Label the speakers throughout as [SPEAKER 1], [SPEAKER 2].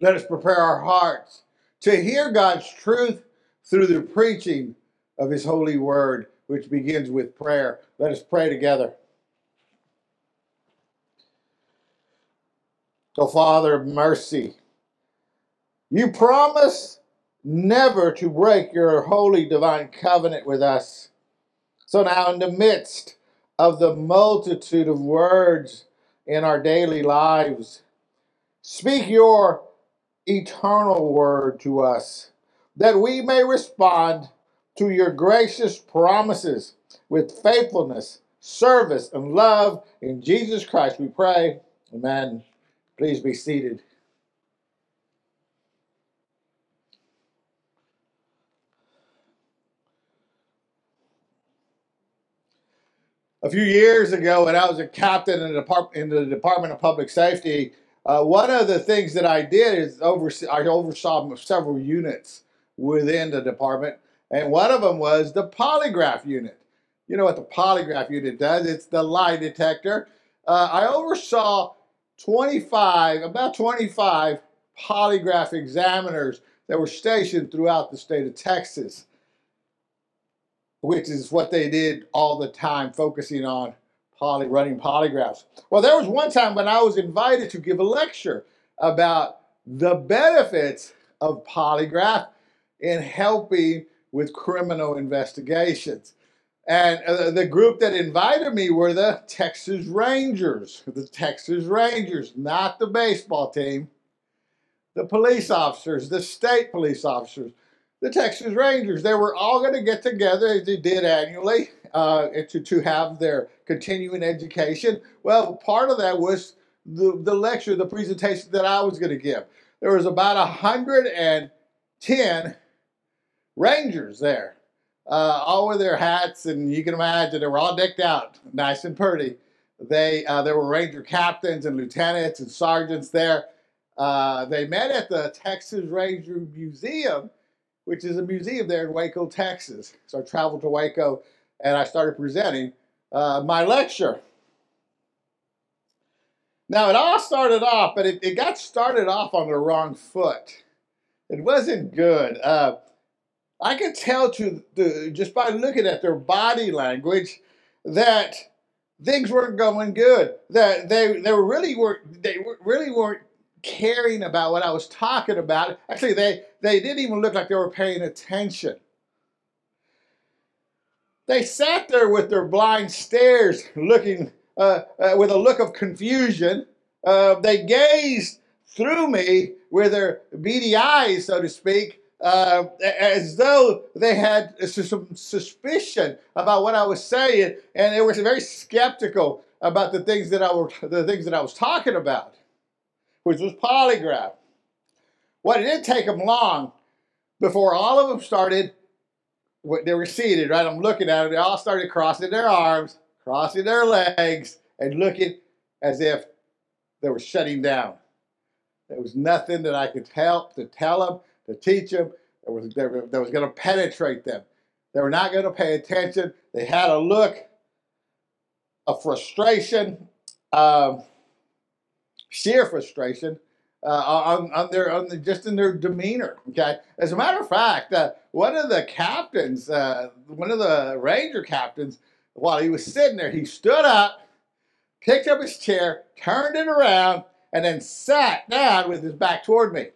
[SPEAKER 1] Let us prepare our hearts to hear God's truth through the preaching of His holy word, which begins with prayer. Let us pray together. O Father of mercy, you promise never to break your holy divine covenant with us. So now, in the midst of the multitude of words in our daily lives, speak your eternal word to us, that we may respond to your gracious promises with faithfulness, service, and love. In Jesus Christ we pray. Amen. Please be seated. A few years ago, when I was a captain in the, Department of Public Safety, uh, one of the things that I did is oversee, I oversaw several units within the department, and one of them was the polygraph unit. You know what the polygraph unit does? It's the lie detector. Uh, I oversaw 25, about 25 polygraph examiners that were stationed throughout the state of Texas, which is what they did all the time, focusing on poly, running polygraphs. Well, there was one time when I was invited to give a lecture about the benefits of polygraph in helping with criminal investigations. And uh, the group that invited me were the Texas Rangers, the Texas Rangers, not the baseball team, the police officers, the state police officers, the Texas Rangers. They were all going to get together as they did annually uh, to, to have their continuing education. Well, part of that was the, the lecture, the presentation that I was going to give. There was about 110 Rangers there, uh, all with their hats, and you can imagine they were all decked out, nice and pretty. They uh, there were Ranger captains and lieutenants and sergeants there. Uh, they met at the Texas Ranger Museum, which is a museum there in Waco, Texas. So I traveled to Waco and I started presenting uh, my lecture. Now, it all started off, but it, it got started off on the wrong foot. It wasn't good. Uh, I could tell to the, just by looking at their body language that things weren't going good. That they they really weren't they really weren't caring about what I was talking about. Actually, they they didn't even look like they were paying attention. They sat there with their blind stares, looking uh, uh, with a look of confusion. Uh, they gazed through me with their beady eyes, so to speak, uh, as though they had some suspicion about what I was saying, and they were very skeptical about the things that I were the things that I was talking about, which was polygraph. Well, it didn't take them long before all of them started they were seated, right? I'm looking at them. They all started crossing their arms, crossing their legs, and looking as if they were shutting down. There was nothing that I could help to tell them, to teach them, that was, that was going to penetrate them. They were not going to pay attention. They had a look of frustration, um, sheer frustration, uh, on, on their on the, just in their demeanor. Okay, as a matter of fact, uh, one of the captains, uh, one of the ranger captains, while he was sitting there, he stood up, picked up his chair, turned it around, and then sat down with his back toward me.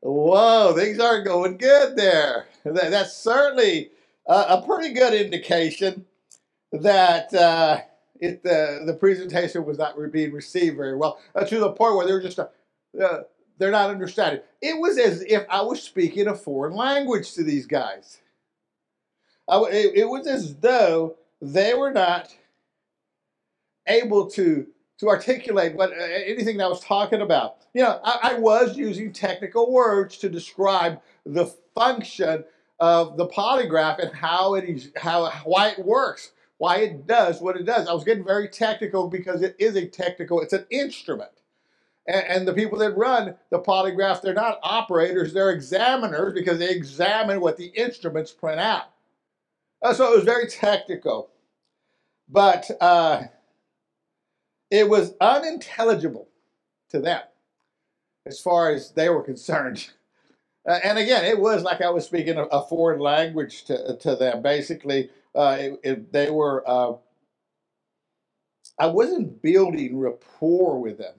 [SPEAKER 1] Whoa, things aren't going good there. That, that's certainly a, a, pretty good indication that uh, it, the, the presentation was not being received very well uh, to the point where they're just, uh, uh, they're not understanding. It was as if I was speaking a foreign language to these guys. I, it, it was as though they were not able to to articulate what uh, anything that I was talking about. You know, I, I was using technical words to describe the function of the polygraph and how it is how why it works, why it does what it does. I was getting very technical because it is a technical, it's an instrument. And, and the people that run the polygraph, they're not operators, they're examiners because they examine what the instruments print out. Uh, so it was very technical. But uh, it was unintelligible to them as far as they were concerned. Uh, and again, it was like I was speaking a, a foreign language to, to them. Basically, uh, it, it, they were, uh, I wasn't building rapport with them.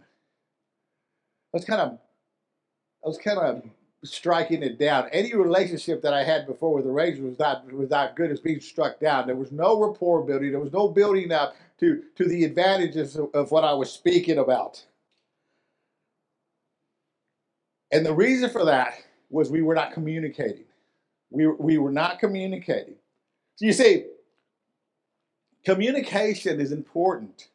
[SPEAKER 1] I was kind of, I was kind of striking it down. Any relationship that I had before with the Rangers was not was not good as being struck down. There was no rapport building. There was no building up to to the advantages of, of what I was speaking about. And the reason for that was we were not communicating. We, we were not communicating. So you see, communication is important.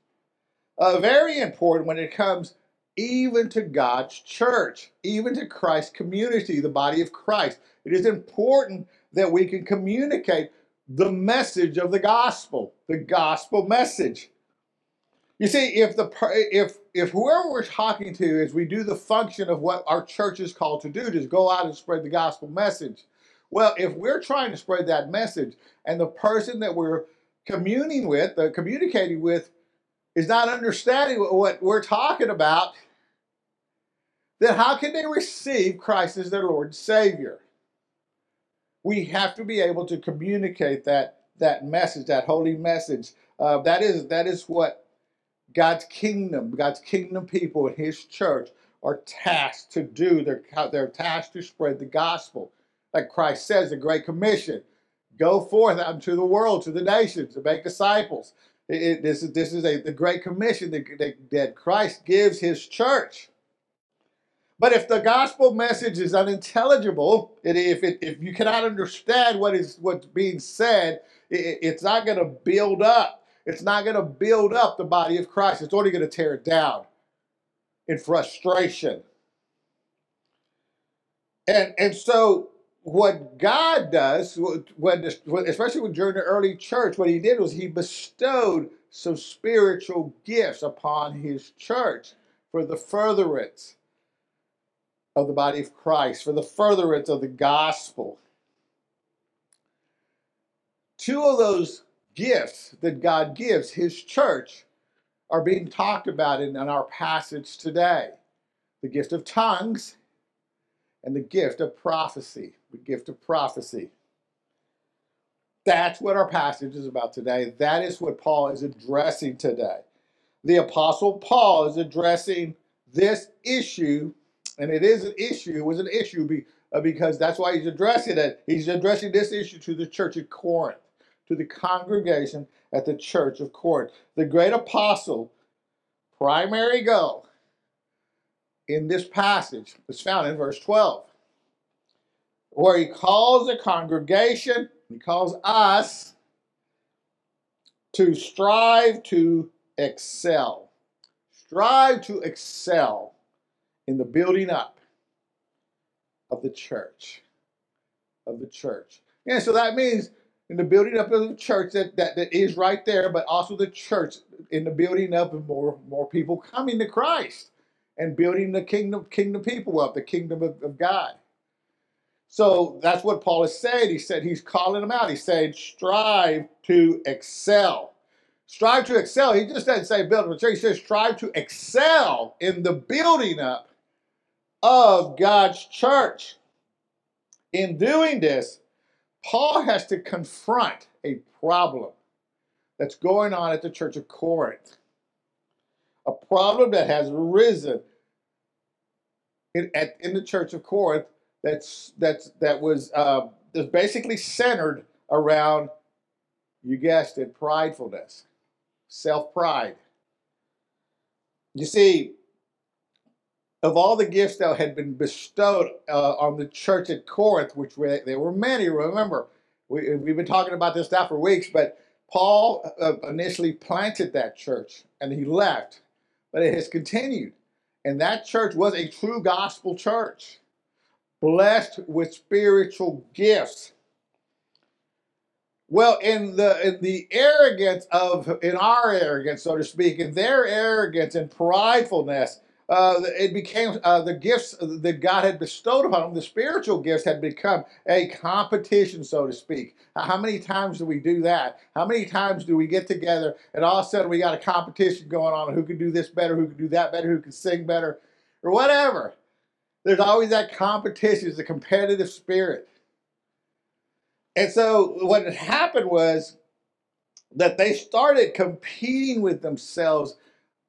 [SPEAKER 1] Uh, very important when it comes even to God's church, even to Christ's community, the body of Christ. It is important that we can communicate the message of the gospel, the gospel message. You see, if the if if whoever we're talking to is we do the function of what our church is called to do, just go out and spread the gospel message. Well, if we're trying to spread that message, and the person that we're communing with, the communicating with, is not understanding what we're talking about, then how can they receive Christ as their Lord and Savior? We have to be able to communicate that that message, that holy message. Uh, that is that is what God's kingdom, God's kingdom people in His church are tasked to do. They're they're tasked to spread the gospel, like Christ says, the Great Commission: "Go forth out into the world, to the nations, to make disciples." It, it, this is this is a the Great Commission that, that, that Christ gives His church. But if the gospel message is unintelligible, if, it, if you cannot understand what is what's being said, it, it's not going to build up. It's not going to build up the body of Christ. It's only going to tear it down in frustration. And and so what God does, especially during the early church, what He did was He bestowed some spiritual gifts upon His church for the furtherance of the body of Christ, for the furtherance of the gospel. Two of those gifts that God gives His church are being talked about in, in our passage today the gift of tongues and the gift of prophecy. The gift of prophecy. That's what our passage is about today. That is what Paul is addressing today. The Apostle Paul is addressing this issue and it is an issue. It was an issue uh, because that's why he's addressing it. He's addressing this issue to the church at Corinth, to the congregation at the church of Corinth. The great apostle, primary goal in this passage is found in verse 12, where he calls the congregation, he calls us to strive to excel. Strive to excel in the building up of the church. Of the church. And so that means in the building up of the church that, that, that is right there, but also the church in the building up of more, more people coming to Christ and building the kingdom kingdom people up, the kingdom of, of God. So that's what Paul is saying. He said he's calling them out. He's saying strive to excel. Strive to excel. He just doesn't say build a church. He says strive to excel in the building up of God's church. In doing this, Paul has to confront a problem that's going on at the church of Corinth. A problem that has arisen in, at, in the church of Corinth that's, that's, that was uh, that's basically centered around, you guessed it, pridefulness, self pride. You see, of all the gifts that had been bestowed uh, on the church at Corinth, which were, there were many, remember, we, we've been talking about this now for weeks, but Paul uh, initially planted that church and he left. but it has continued. And that church was a true gospel church, blessed with spiritual gifts. Well, in the in the arrogance of in our arrogance, so to speak, in their arrogance and pridefulness, uh, it became uh, the gifts that God had bestowed upon them, the spiritual gifts had become a competition, so to speak. How many times do we do that? How many times do we get together and all of a sudden we got a competition going on who can do this better, who can do that better, who can sing better, or whatever? There's always that competition, a competitive spirit. And so what had happened was that they started competing with themselves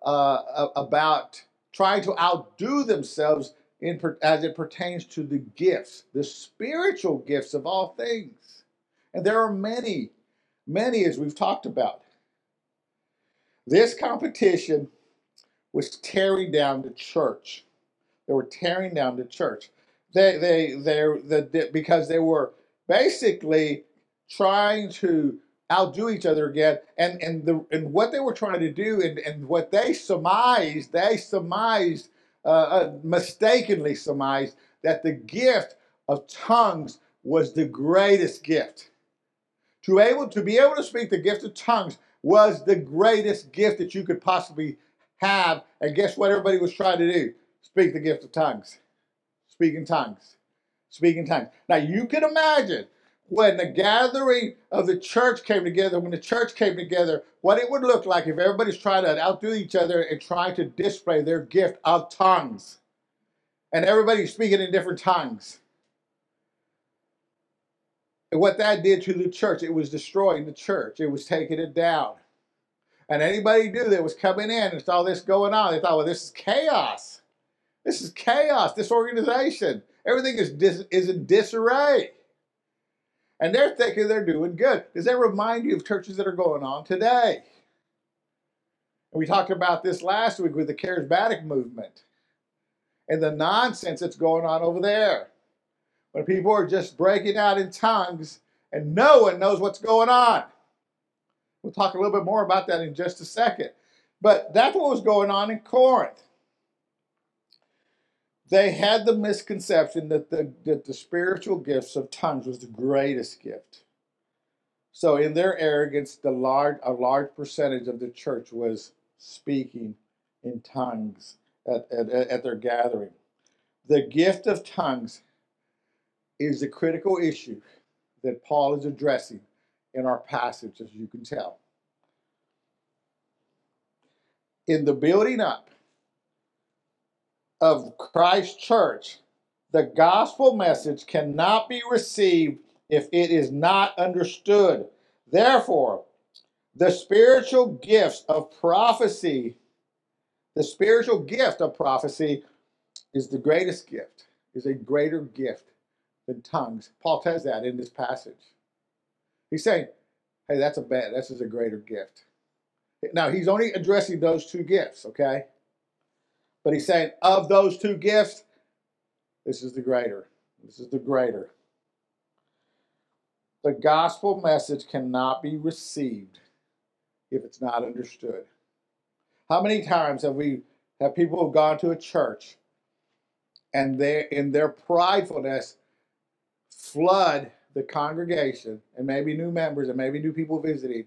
[SPEAKER 1] uh, about trying to outdo themselves in, as it pertains to the gifts, the spiritual gifts of all things. And there are many, many as we've talked about. This competition was tearing down the church. They were tearing down the church. They, they, they, the, because they were basically trying to outdo each other again. And and the and what they were trying to do and, and what they surmised, they surmised, uh, uh, mistakenly surmised that the gift of tongues was the greatest gift. To able to be able to speak the gift of tongues was the greatest gift that you could possibly have. And guess what everybody was trying to do? Speak the gift of tongues. Speak in tongues speaking tongues. Now you can imagine when the gathering of the church came together, when the church came together, what it would look like if everybody's trying to outdo each other and trying to display their gift of tongues. And everybody's speaking in different tongues. And what that did to the church, it was destroying the church. It was taking it down. And anybody knew that was coming in and saw this going on, they thought, well, this is chaos. This is chaos, this organization. Everything is, dis, is in disarray. And they're thinking they're doing good. Does that remind you of churches that are going on today? And we talked about this last week with the charismatic movement and the nonsense that's going on over there. When people are just breaking out in tongues and no one knows what's going on. We'll talk a little bit more about that in just a second. But that's what was going on in Corinth they had the misconception that the, that the spiritual gifts of tongues was the greatest gift. So in their arrogance, the large a large percentage of the church was speaking in tongues at, at, at their gathering. The gift of tongues is a critical issue that Paul is addressing in our passage, as you can tell. In the building up of Christ Church, the gospel message cannot be received if it is not understood. Therefore, the spiritual gifts of prophecy, the spiritual gift of prophecy is the greatest gift, is a greater gift than tongues. Paul says that in this passage. He's saying, hey, that's a bad, this is a greater gift. Now, he's only addressing those two gifts, okay? But he's saying, of those two gifts, this is the greater. This is the greater. The gospel message cannot be received if it's not understood. How many times have we have people gone to a church and they in their pridefulness flood the congregation and maybe new members and maybe new people visiting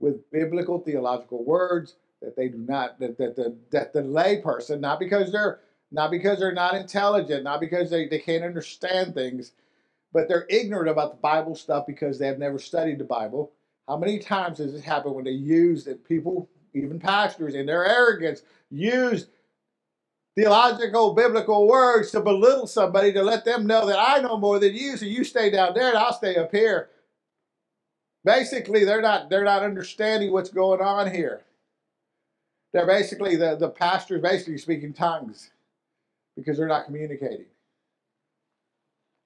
[SPEAKER 1] with biblical theological words that they do not that that the that the layperson not because they're not because they're not intelligent, not because they, they can't understand things, but they're ignorant about the Bible stuff because they have never studied the Bible. How many times does this happen when they use that people, even pastors, in their arrogance, use theological, biblical words to belittle somebody to let them know that I know more than you, so you stay down there and I'll stay up here. Basically, they're not they're not understanding what's going on here. They're basically, the, the pastor's basically speaking tongues because they're not communicating.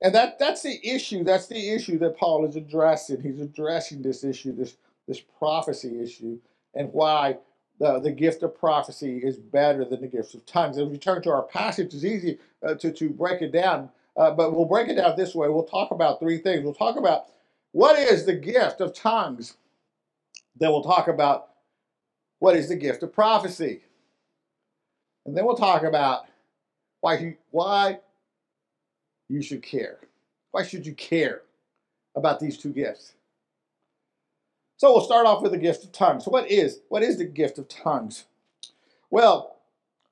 [SPEAKER 1] And that, that's the issue. That's the issue that Paul is addressing. He's addressing this issue, this, this prophecy issue, and why the, the gift of prophecy is better than the gift of tongues. And we turn to our passage, it's easy uh, to, to break it down, uh, but we'll break it down this way. We'll talk about three things. We'll talk about what is the gift of tongues. Then we'll talk about what is the gift of prophecy? And then we'll talk about why you, why you should care. Why should you care about these two gifts? So we'll start off with the gift of tongues. So what is what is the gift of tongues? Well,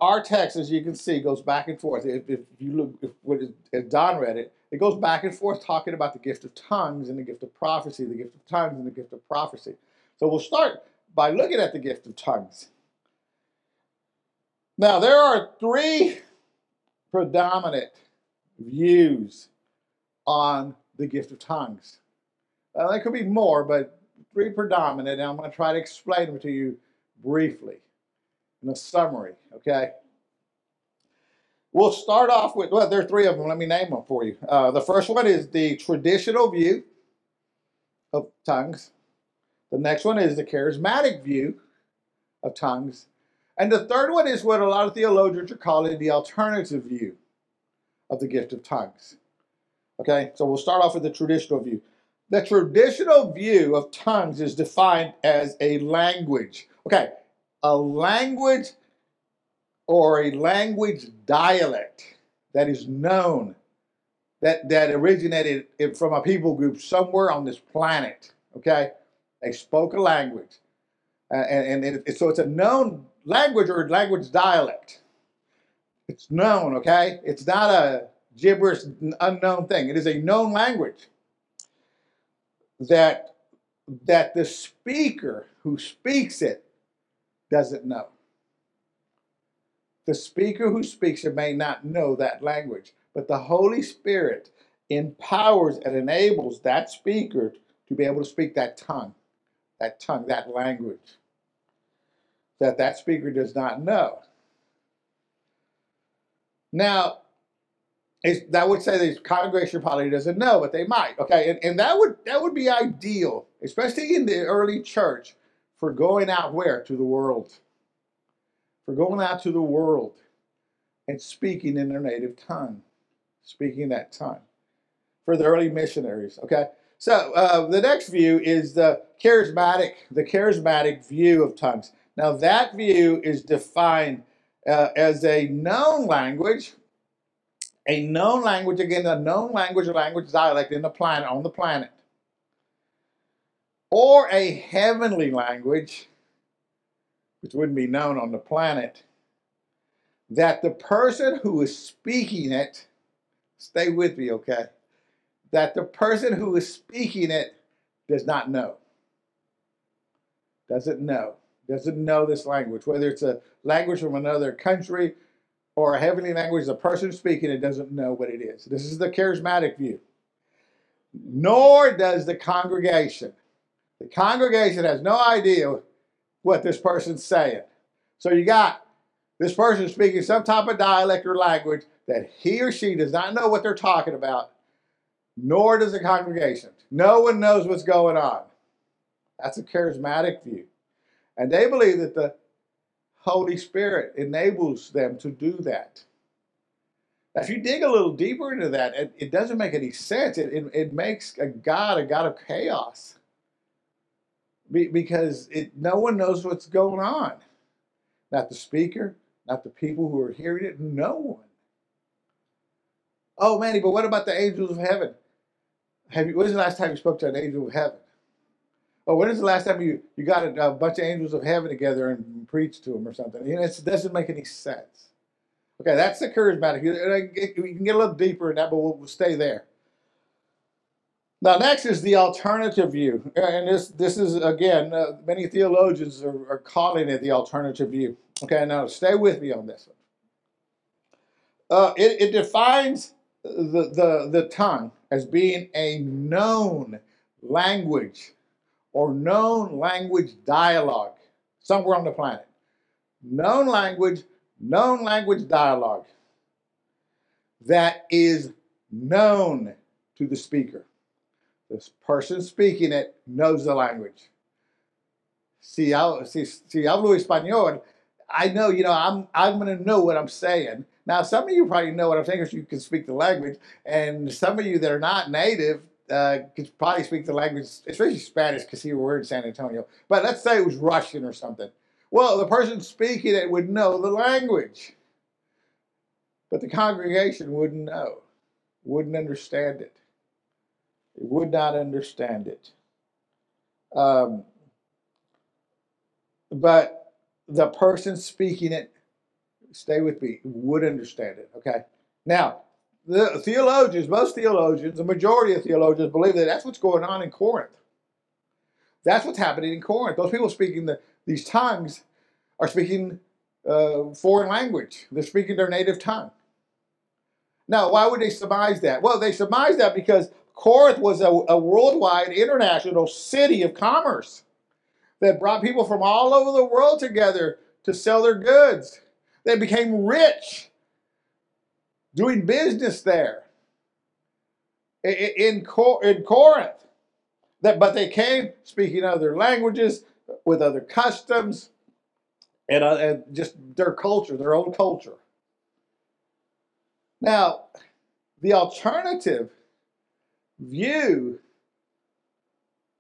[SPEAKER 1] our text, as you can see, goes back and forth. If, if you look, if, if Don read it, it goes back and forth talking about the gift of tongues and the gift of prophecy, the gift of tongues and the gift of prophecy. So we'll start by looking at the gift of tongues. Now, there are three predominant views on the gift of tongues. Uh, there could be more, but three predominant, and I'm going to try to explain them to you briefly in a summary, okay? We'll start off with, well, there are three of them. Let me name them for you. Uh, the first one is the traditional view of tongues. The next one is the charismatic view of tongues. And the third one is what a lot of theologians are calling the alternative view of the gift of tongues. Okay, so we'll start off with the traditional view. The traditional view of tongues is defined as a language. Okay, a language or a language dialect that is known that that originated from a people group somewhere on this planet. Okay, they spoke a language, uh, and, and it, so it's a known language or language dialect. It's known. Okay, it's not a gibberish unknown thing. It is a known language that that the speaker who speaks it doesn't know. The speaker who speaks it may not know that language, but the Holy Spirit empowers and enables that speaker to be able to speak that tongue, that tongue, that language that that speaker does not know. Now, that would say the congregation probably doesn't know, but they might. Okay, and, and that would that would be ideal, especially in the early church, for going out where to the world, for going out to the world and speaking in their native tongue, speaking that tongue, for the early missionaries. Okay, so uh, the next view is the charismatic, the charismatic view of tongues. Now that view is defined uh, as a known language a known language, again, a known language language dialect in the planet, on the planet, or a heavenly language, which wouldn't be known on the planet, that the person who is speaking it, stay with me, okay, that the person who is speaking it does not know. Doesn't know. Doesn't know this language, whether it's a language from another country or a heavenly language, the person speaking it doesn't know what it is. This is the charismatic view. Nor does the congregation. The congregation has no idea what this person's saying. So you got this person speaking some type of dialect or language that he or she does not know what they're talking about, nor does the congregation. No one knows what's going on. That's a charismatic view. And they believe that the Holy Spirit enables them to do that. Now, if you dig a little deeper into that, it, it doesn't make any sense. It, it, it, makes a God a God of chaos Be, because it, no one knows what's going on. Not the speaker, not the people who are hearing it, no one. Oh, Manny, but what about the angels of heaven? Have you, when was the last time you spoke to an angel of heaven? oh, when is the last time you, you got a, a bunch of angels of heaven together and preached to them or something? You know, it doesn't make any sense. Okay, that's the charismatic. You can get a little deeper in that, but we'll, we'll stay there. Now, next is the alternative view. And this, this is, again, uh, many theologians are, are, calling it the alternative view. Okay, now stay with me on this one. Uh, it, it defines the, the, the tongue as being a known language or known language dialogue somewhere on the planet. Known language, known language dialogue that is known to the speaker. This person speaking it knows the language. Si, si, si hablo español, I know, you know, I'm, I'm going to know what I'm saying. Now, some of you probably know what I'm saying because you can speak the language, and some of you that are not native uh, could probably speak the language, especially Spanish, because he were in San Antonio. But let's say it was Russian or something. Well, the person speaking it would know the language. But the congregation wouldn't know, wouldn't understand it. Would not understand it. Um, but the person speaking it, stay with me, would understand it. Okay. Now, the theologians, most theologians, the majority of theologians believe that that's what's going on in Corinth. That's what's happening in Corinth. Those people speaking the, these tongues are speaking uh, foreign language. They're speaking their native tongue. Now, why would they surmise that? Well, they surmise that because Corinth was a, a worldwide, international city of commerce that brought people from all over the world together to sell their goods. They became rich doing business there in, in, in Corinth. That, but they came speaking other languages with other customs and, uh, and just their culture, their own culture. Now, the alternative view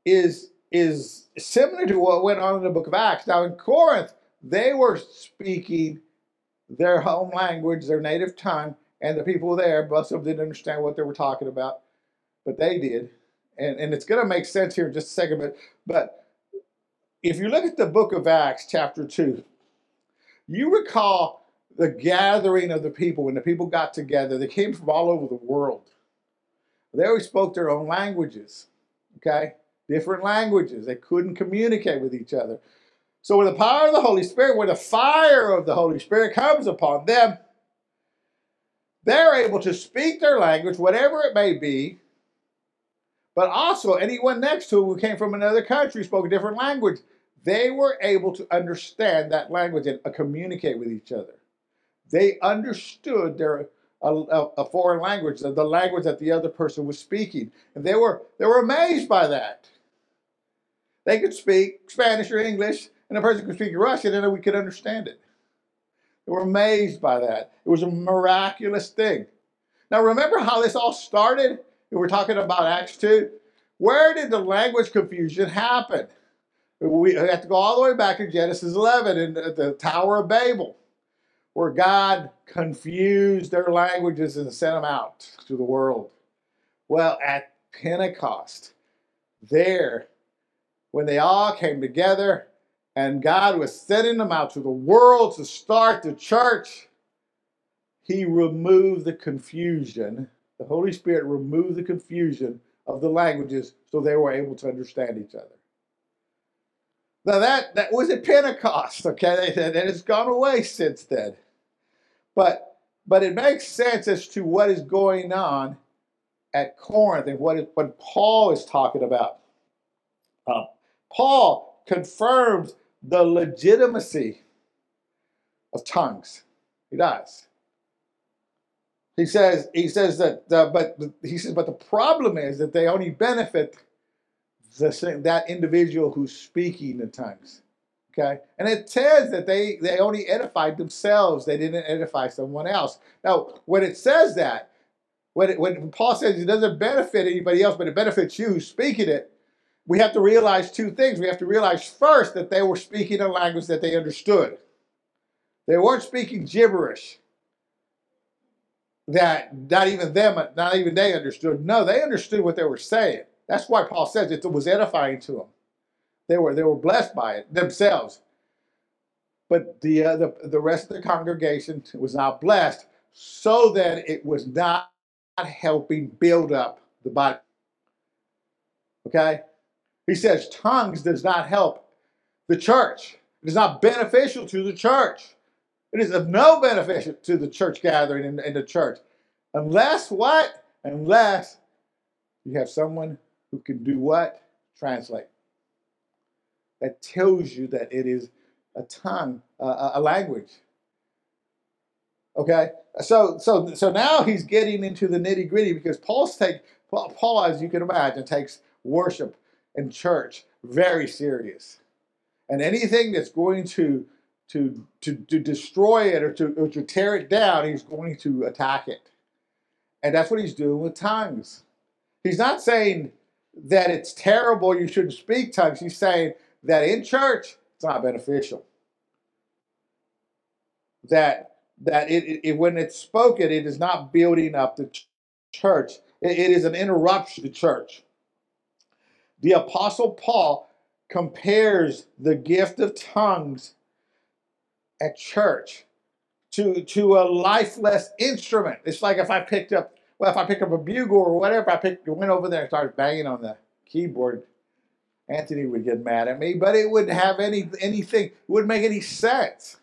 [SPEAKER 1] is is similar to what went on in the book of Acts. Now in Corinth, they were speaking their home language, their native tongue, and the people there, most of them didn't understand what they were talking about, but they did. And, and it's going to make sense here in just a second, but, but if you look at the book of Acts, chapter 2, you recall the gathering of the people when the people got together. They came from all over the world. They always spoke their own languages, okay? Different languages. They couldn't communicate with each other. So, when the power of the Holy Spirit, when the fire of the Holy Spirit comes upon them, they're able to speak their language, whatever it may be, but also anyone next to them who came from another country spoke a different language. They were able to understand that language and uh, communicate with each other. They understood their a, a, foreign language, the language that the other person was speaking, and they were they were amazed by that. They could speak Spanish or English, and the person could speak Russian, and we could understand it. They were amazed by that. It was a miraculous thing. Now, remember how this all started? We're talking about Acts 2. Where did the language confusion happen? We have to go all the way back to Genesis 11 in the Tower of Babel, where God confused their languages and sent them out to the world. Well, at Pentecost, there, when they all came together and God was sending them out to the world to start the church, He removed the confusion. The Holy Spirit removed the confusion of the languages so they were able to understand each other. Now that, that was at Pentecost, okay? And it's gone away since then. But but it makes sense as to what is going on at Corinth and what, is, what Paul is talking about. Uh, Paul confirms the legitimacy of tongues. He does. He says he says that uh, but he says but the problem is that they only benefit the, that individual who's speaking in tongues. Okay, and it says that they they only edified themselves; they didn't edify someone else. Now, when it says that, when it, when Paul says it doesn't benefit anybody else, but it benefits you speaking it, we have to realize two things. We have to realize first that they were speaking a language that they understood. They weren't speaking gibberish that not even them, not even they understood. No, they understood what they were saying. That's why Paul says it was edifying to them. They were they were blessed by it themselves. But the uh, the, the rest of the congregation was not blessed, so that it was not helping build up the body. Okay? He says tongues does not help the church. It is not beneficial to the church. It is of no benefit to the church gathering in, the church. Unless what? Unless you have someone who can do what? Translate. That tells you that it is a tongue, uh, a language. Okay, so so so now he's getting into the nitty gritty because Paul's take Paul, as you can imagine, takes worship and church very serious. And anything that's going to to to, to destroy it or to, or to tear it down, he's going to attack it. And that's what he's doing with tongues. He's not saying that it's terrible, you shouldn't speak tongues. He's saying that in church, it's not beneficial. That that it, it, when it's spoken, it is not building up the ch- church. It- it is an interruption to church. The Apostle Paul compares the gift of tongues at church to, to a lifeless instrument. It's like if I picked up, well, if I picked up a bugle or whatever, I picked, went over there and started banging on the keyboard. Anthony would get mad at me, but it wouldn't have any anything. It wouldn't make any sense,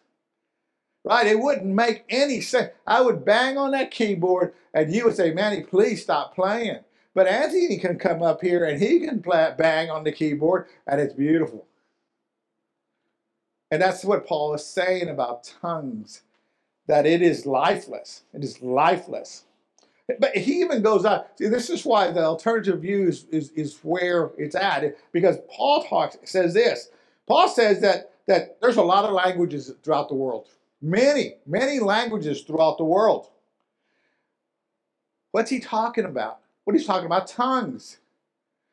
[SPEAKER 1] right? It wouldn't make any sense. I would bang on that keyboard, and you would say, "Manny, please stop playing." But Anthony can come up here and he can play, bang on the keyboard, and it's beautiful. And that's what Paul is saying about tongues, that it is lifeless. It is lifeless. But he even goes on. See, this is why the alternative view is, is, is where it's at, because Paul talks says this. Paul says that that there's a lot of languages throughout the world. Many, many languages throughout the world. What's he talking about? What he's talking about? Tongues.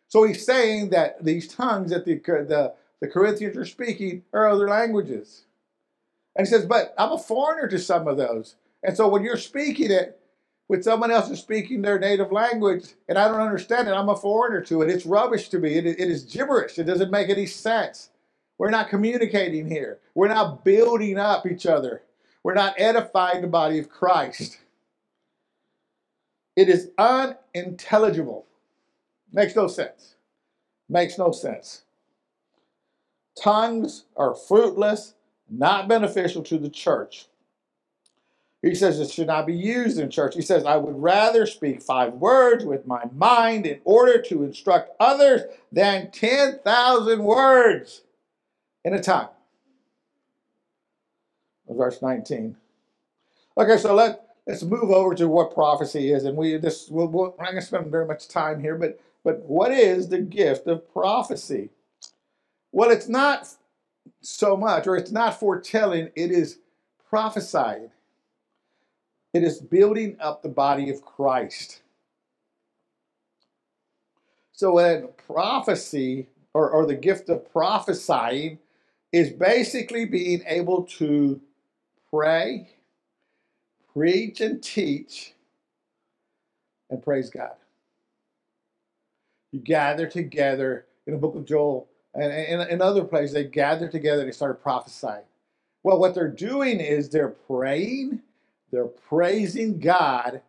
[SPEAKER 1] So he's saying that these tongues that the, the, the Corinthians are speaking are other languages. And he says, but I'm a foreigner to some of those. And so when you're speaking it, when someone else is speaking their native language and I don't understand it, I'm a foreigner to it. It's rubbish to me. It, it is gibberish. It doesn't make any sense. We're not communicating here. We're not building up each other. We're not edifying the body of Christ. It is unintelligible. Makes no sense. Makes no sense. Tongues are fruitless, not beneficial to the church. He says it should not be used in church. He says, I would rather speak five words with my mind in order to instruct others than 10,000 words in a tongue. Verse 19. Okay, so let, let's move over to what prophecy is. And we this we'll, we'll, I'm not going to spend very much time here, but but what is the gift of prophecy? Well, it's not so much, or it's not foretelling, it is prophesying. It is building up the body of Christ. So, when prophecy or, or the gift of prophesying is basically being able to pray, preach, and teach, and praise God. You gather together in the book of Joel and in, other places, they gather together and they start prophesying. Well, what they're doing is they're praying, they're praising God,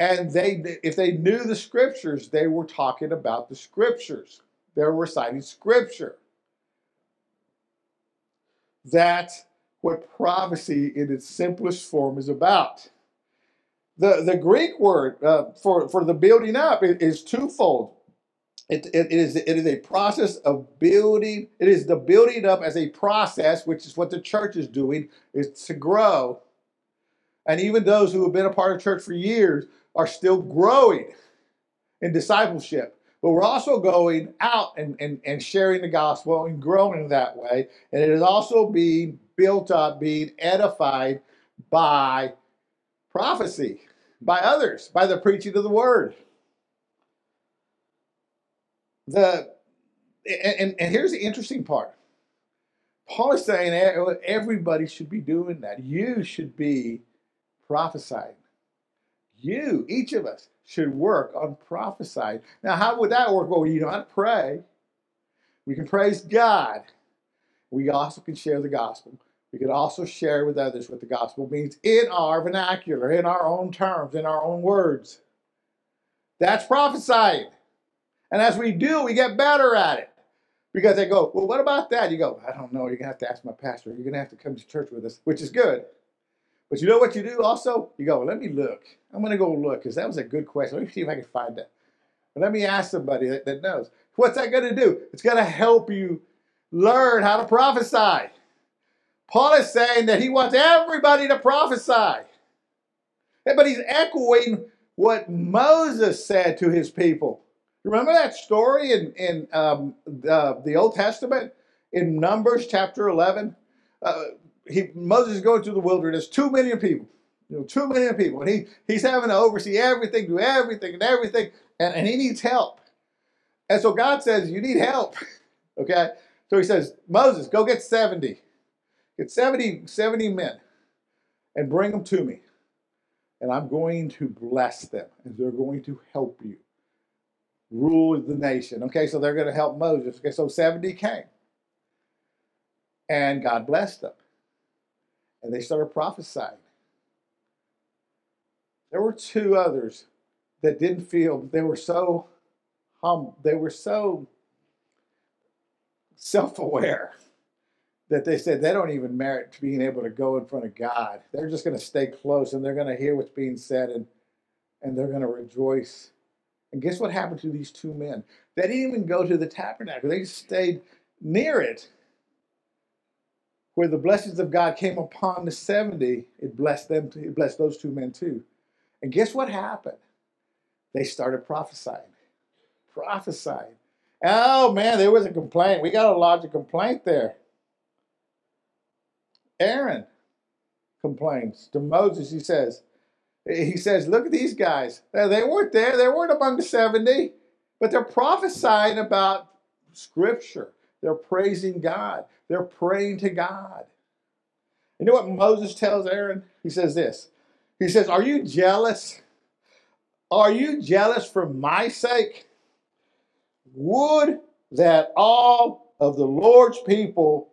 [SPEAKER 1] and they if they knew the scriptures, they were talking about the scriptures. They were reciting scripture. That's what prophecy in its simplest form is about. The, the Greek word uh, for, for the building up is twofold. It, it, is, it is a process of building, it is the building up as a process, which is what the church is doing, is to grow. And even those who have been a part of church for years are still growing in discipleship. But we're also going out and, and, and sharing the gospel and growing that way. And it is also being built up, being edified by prophecy, by others, by the preaching of the word. The and, and here's the interesting part. Paul is saying everybody should be doing that. You should be prophesying. You, each of us, should work on prophesying. Now, how would that work? Well, you know how to pray. We can praise God. We also can share the gospel. We can also share with others what the gospel means in our vernacular, in our own terms, in our own words. That's prophesying. And as we do, we get better at it. Because they go, well, what about that? You go, I don't know. You're going to have to ask my pastor. You're going to have to come to church with us, which is good. But you know what you do also? You go, let me look. I'm going to go look because that was a good question. Let me see if I can find that. And let me ask somebody that, that knows. What's that going to do? It's going to help you learn how to prophesy. Paul is saying that he wants everybody to prophesy. But he's echoing what Moses said to his people. Remember that story in, in um, the, the Old Testament in Numbers chapter 11? Uh, he, Moses is going through the wilderness, two million people, you know, two million people, and he, he's having to oversee everything, do everything and everything, and, and he needs help. And so God says, You need help. okay? So he says, Moses, go get 70. Get 70, 70 men. and bring them to me. And I'm going to bless them, and they're going to help you rule the nation. Okay, so they're going to help Moses. Okay, so 70 came. And God blessed them. And they started prophesying. There were two others that didn't feel, they were so hum, they were so self aware that they said they don't even merit being able to go in front of God. They're just going to stay close and they're going to hear what's being said and, and they're going to rejoice. And guess what happened to these two men? They didn't even go to the tabernacle, they just stayed near it. Where the blessings of God came upon the 70, it blessed them, it blessed those two men too. And guess what happened? They started prophesying. Prophesying. Oh man, there was a complaint. We got a lodge a complaint there. Aaron complains to Moses. He says, he says, look at these guys. They weren't there. They weren't among the 70, but they're prophesying about scripture. They're praising God. They're praying to God. You know what Moses tells Aaron? He says this. He says, Are you jealous? Are you jealous for my sake? Would that all of the Lord's people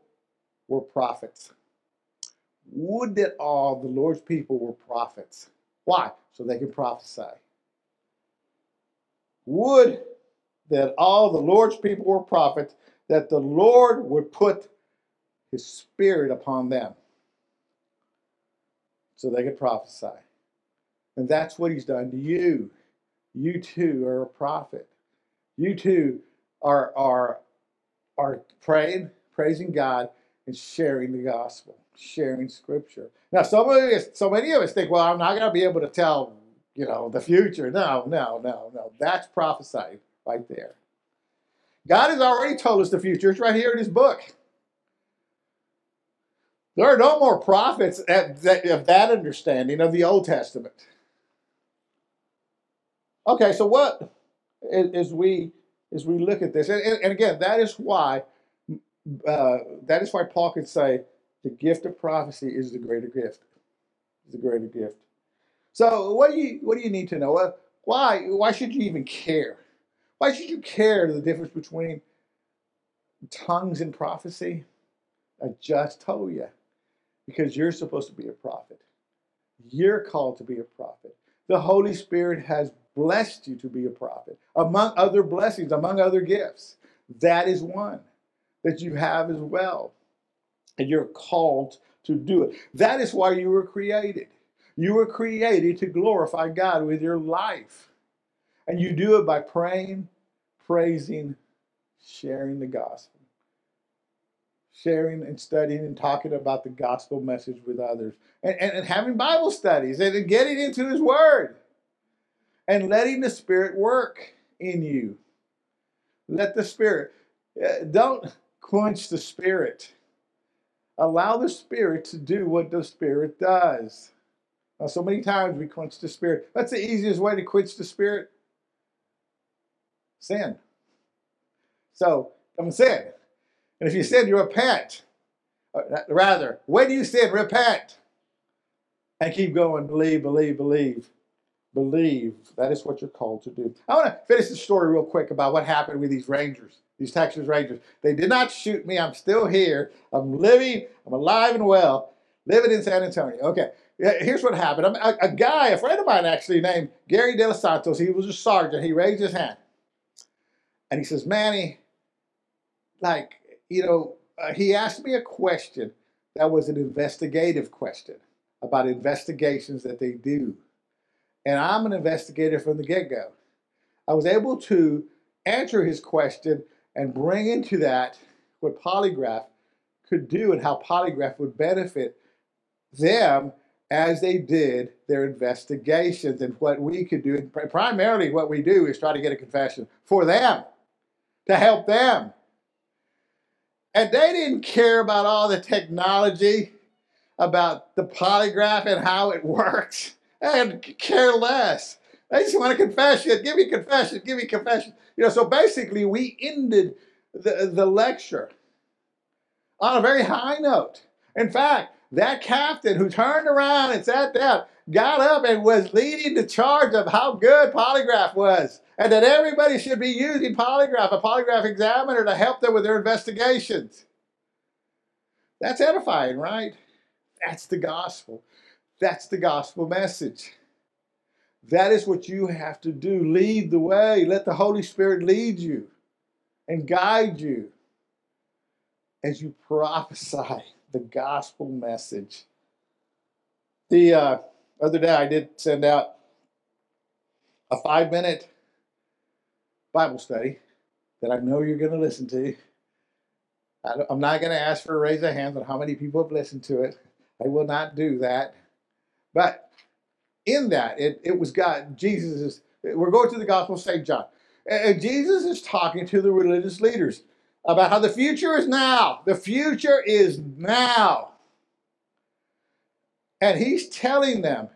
[SPEAKER 1] were prophets. Would that all the Lord's people were prophets. Why? So they can prophesy. Would that all the Lord's people were prophets, that the Lord would put his spirit upon them so they could prophesy. And that's what he's done to you. You too are a prophet. You too are, are, are praying, praising God, and sharing the gospel sharing scripture. Now, so many, so many of us think, well, I'm not going to be able to tell, you know, the future. No, no, no, no. That's prophesied right there. God has already told us the future. It's right here in His book. There are no more prophets of that understanding of the Old Testament. Okay, so what as we as we look at this, and, and again, that is why uh, that is why Paul could say the gift of prophecy is the greater gift. Is the greater gift. So what do you what do you need to know? Why why should you even care? Why should you care the difference between tongues and prophecy? I just told you. Because you're supposed to be a prophet. You're called to be a prophet. The Holy Spirit has blessed you to be a prophet. Among other blessings, among other gifts. That is one that you have as well and you're called to do it. That is why you were created. You were created to glorify God with your life. And you do it by praying, praising, sharing the gospel. Sharing and studying and talking about the gospel message with others. And, and, and having Bible studies and getting into His Word. And letting the Spirit work in you. Let the Spirit, uh, don't quench the Spirit. Allow the Spirit to do what the Spirit does. Now, so many times we quench the Spirit. That's the easiest way to quench the Spirit sin. So, come sin. And if you sin, you repent. Uh, rather, when you sin, repent. And keep going. Believe, believe, believe. Believe. That is what you're called to do. I want to finish the story real quick about what happened with these Rangers these Texas Rangers. They did not shoot me. I'm still here. I'm living. I'm alive and well, living in San Antonio. Okay, here's what happened. A, a, guy, a friend of mine actually, named Gary De Los Santos, he was a sergeant. He raised his hand. And he says, Manny, like, you know, uh, he asked me a question that was an investigative question about investigations that they do. And I'm an investigator from the get go. I was able to answer his question and bring into that what polygraph could do and how polygraph would benefit them as they did their investigations and what we could do. Primarily, what we do is try to get a confession for them to help them. And they didn't care about all the technology, about the polygraph and how it works. and care less. They just want a confession. Give me confession. Give me confession. You know, so basically, we ended the, the lecture on a very high note. In fact, that captain who turned around and sat down got up and was leading the charge of how good polygraph was and that everybody should be using polygraph, a polygraph examiner, to help them with their investigations. That's edifying, right? That's the gospel. That's the gospel message. That is what you have to do. Lead the way. Let the Holy Spirit lead you and guide you as you prophesy the gospel message. The uh, other day, I did send out a five minute Bible study that I know you're going to listen to. I'm not going to ask for a raise of hands on how many people have listened to it. I will not do that. But in that, it, it was God, Jesus is, we're going to the Gospel of St. John. And Jesus is talking to the religious leaders about how the future is now. The future is now. And he's telling them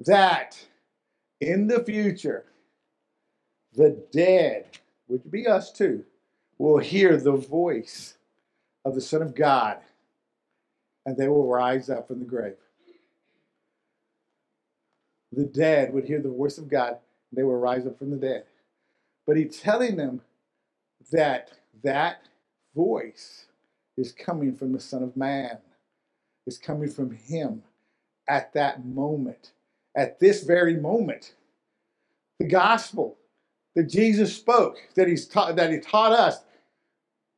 [SPEAKER 1] that in the future, the dead, which would be us too, will hear the voice of the Son of God and they will rise up from the grave. The dead would hear the voice of God, they would rise up from the dead. But he's telling them that that voice is coming from the Son of Man, is coming from him at that moment, at this very moment. The gospel that Jesus spoke, that he's taught, that he taught us,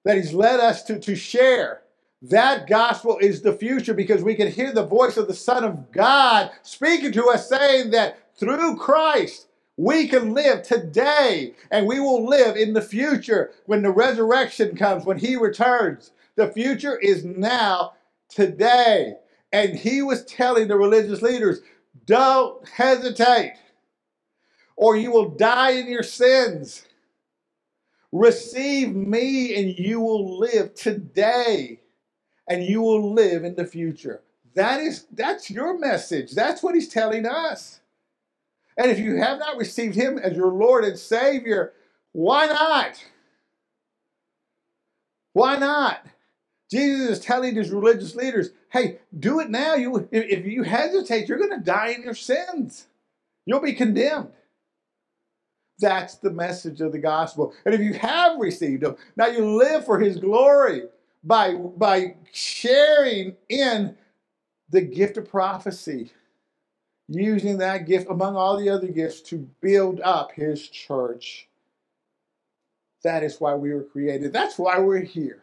[SPEAKER 1] that he's led us to, to share. That gospel is the future because we can hear the voice of the Son of God speaking to us, saying that through Christ we can live today and we will live in the future when the resurrection comes, when He returns. The future is now, today. And He was telling the religious leaders, don't hesitate or you will die in your sins. Receive me and you will live today and you will live in the future. That is that's your message. That's what he's telling us. And if you have not received him as your Lord and Savior, why not? Why not? Jesus is telling his religious leaders, hey, do it now. You, if you hesitate, you're going to die in your sins. You'll be condemned. That's the message of the gospel. And if you have received him, now you live for his glory by, by sharing in the gift of prophecy, using that gift among all the other gifts to build up his church. That is why we were created. That's why we're here.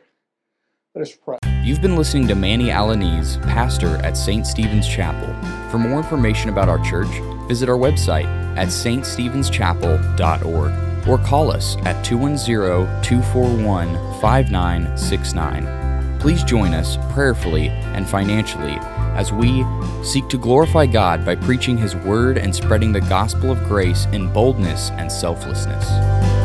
[SPEAKER 1] Let us pray.
[SPEAKER 2] You've been listening to Manny Alaniz, pastor at St. Stephen's Chapel. For more information about our church, visit our website at ststephenschapel.org or call us at 210 241 5969. Please join us prayerfully and financially as we seek to glorify God by preaching His Word and spreading the gospel of grace in boldness and selflessness.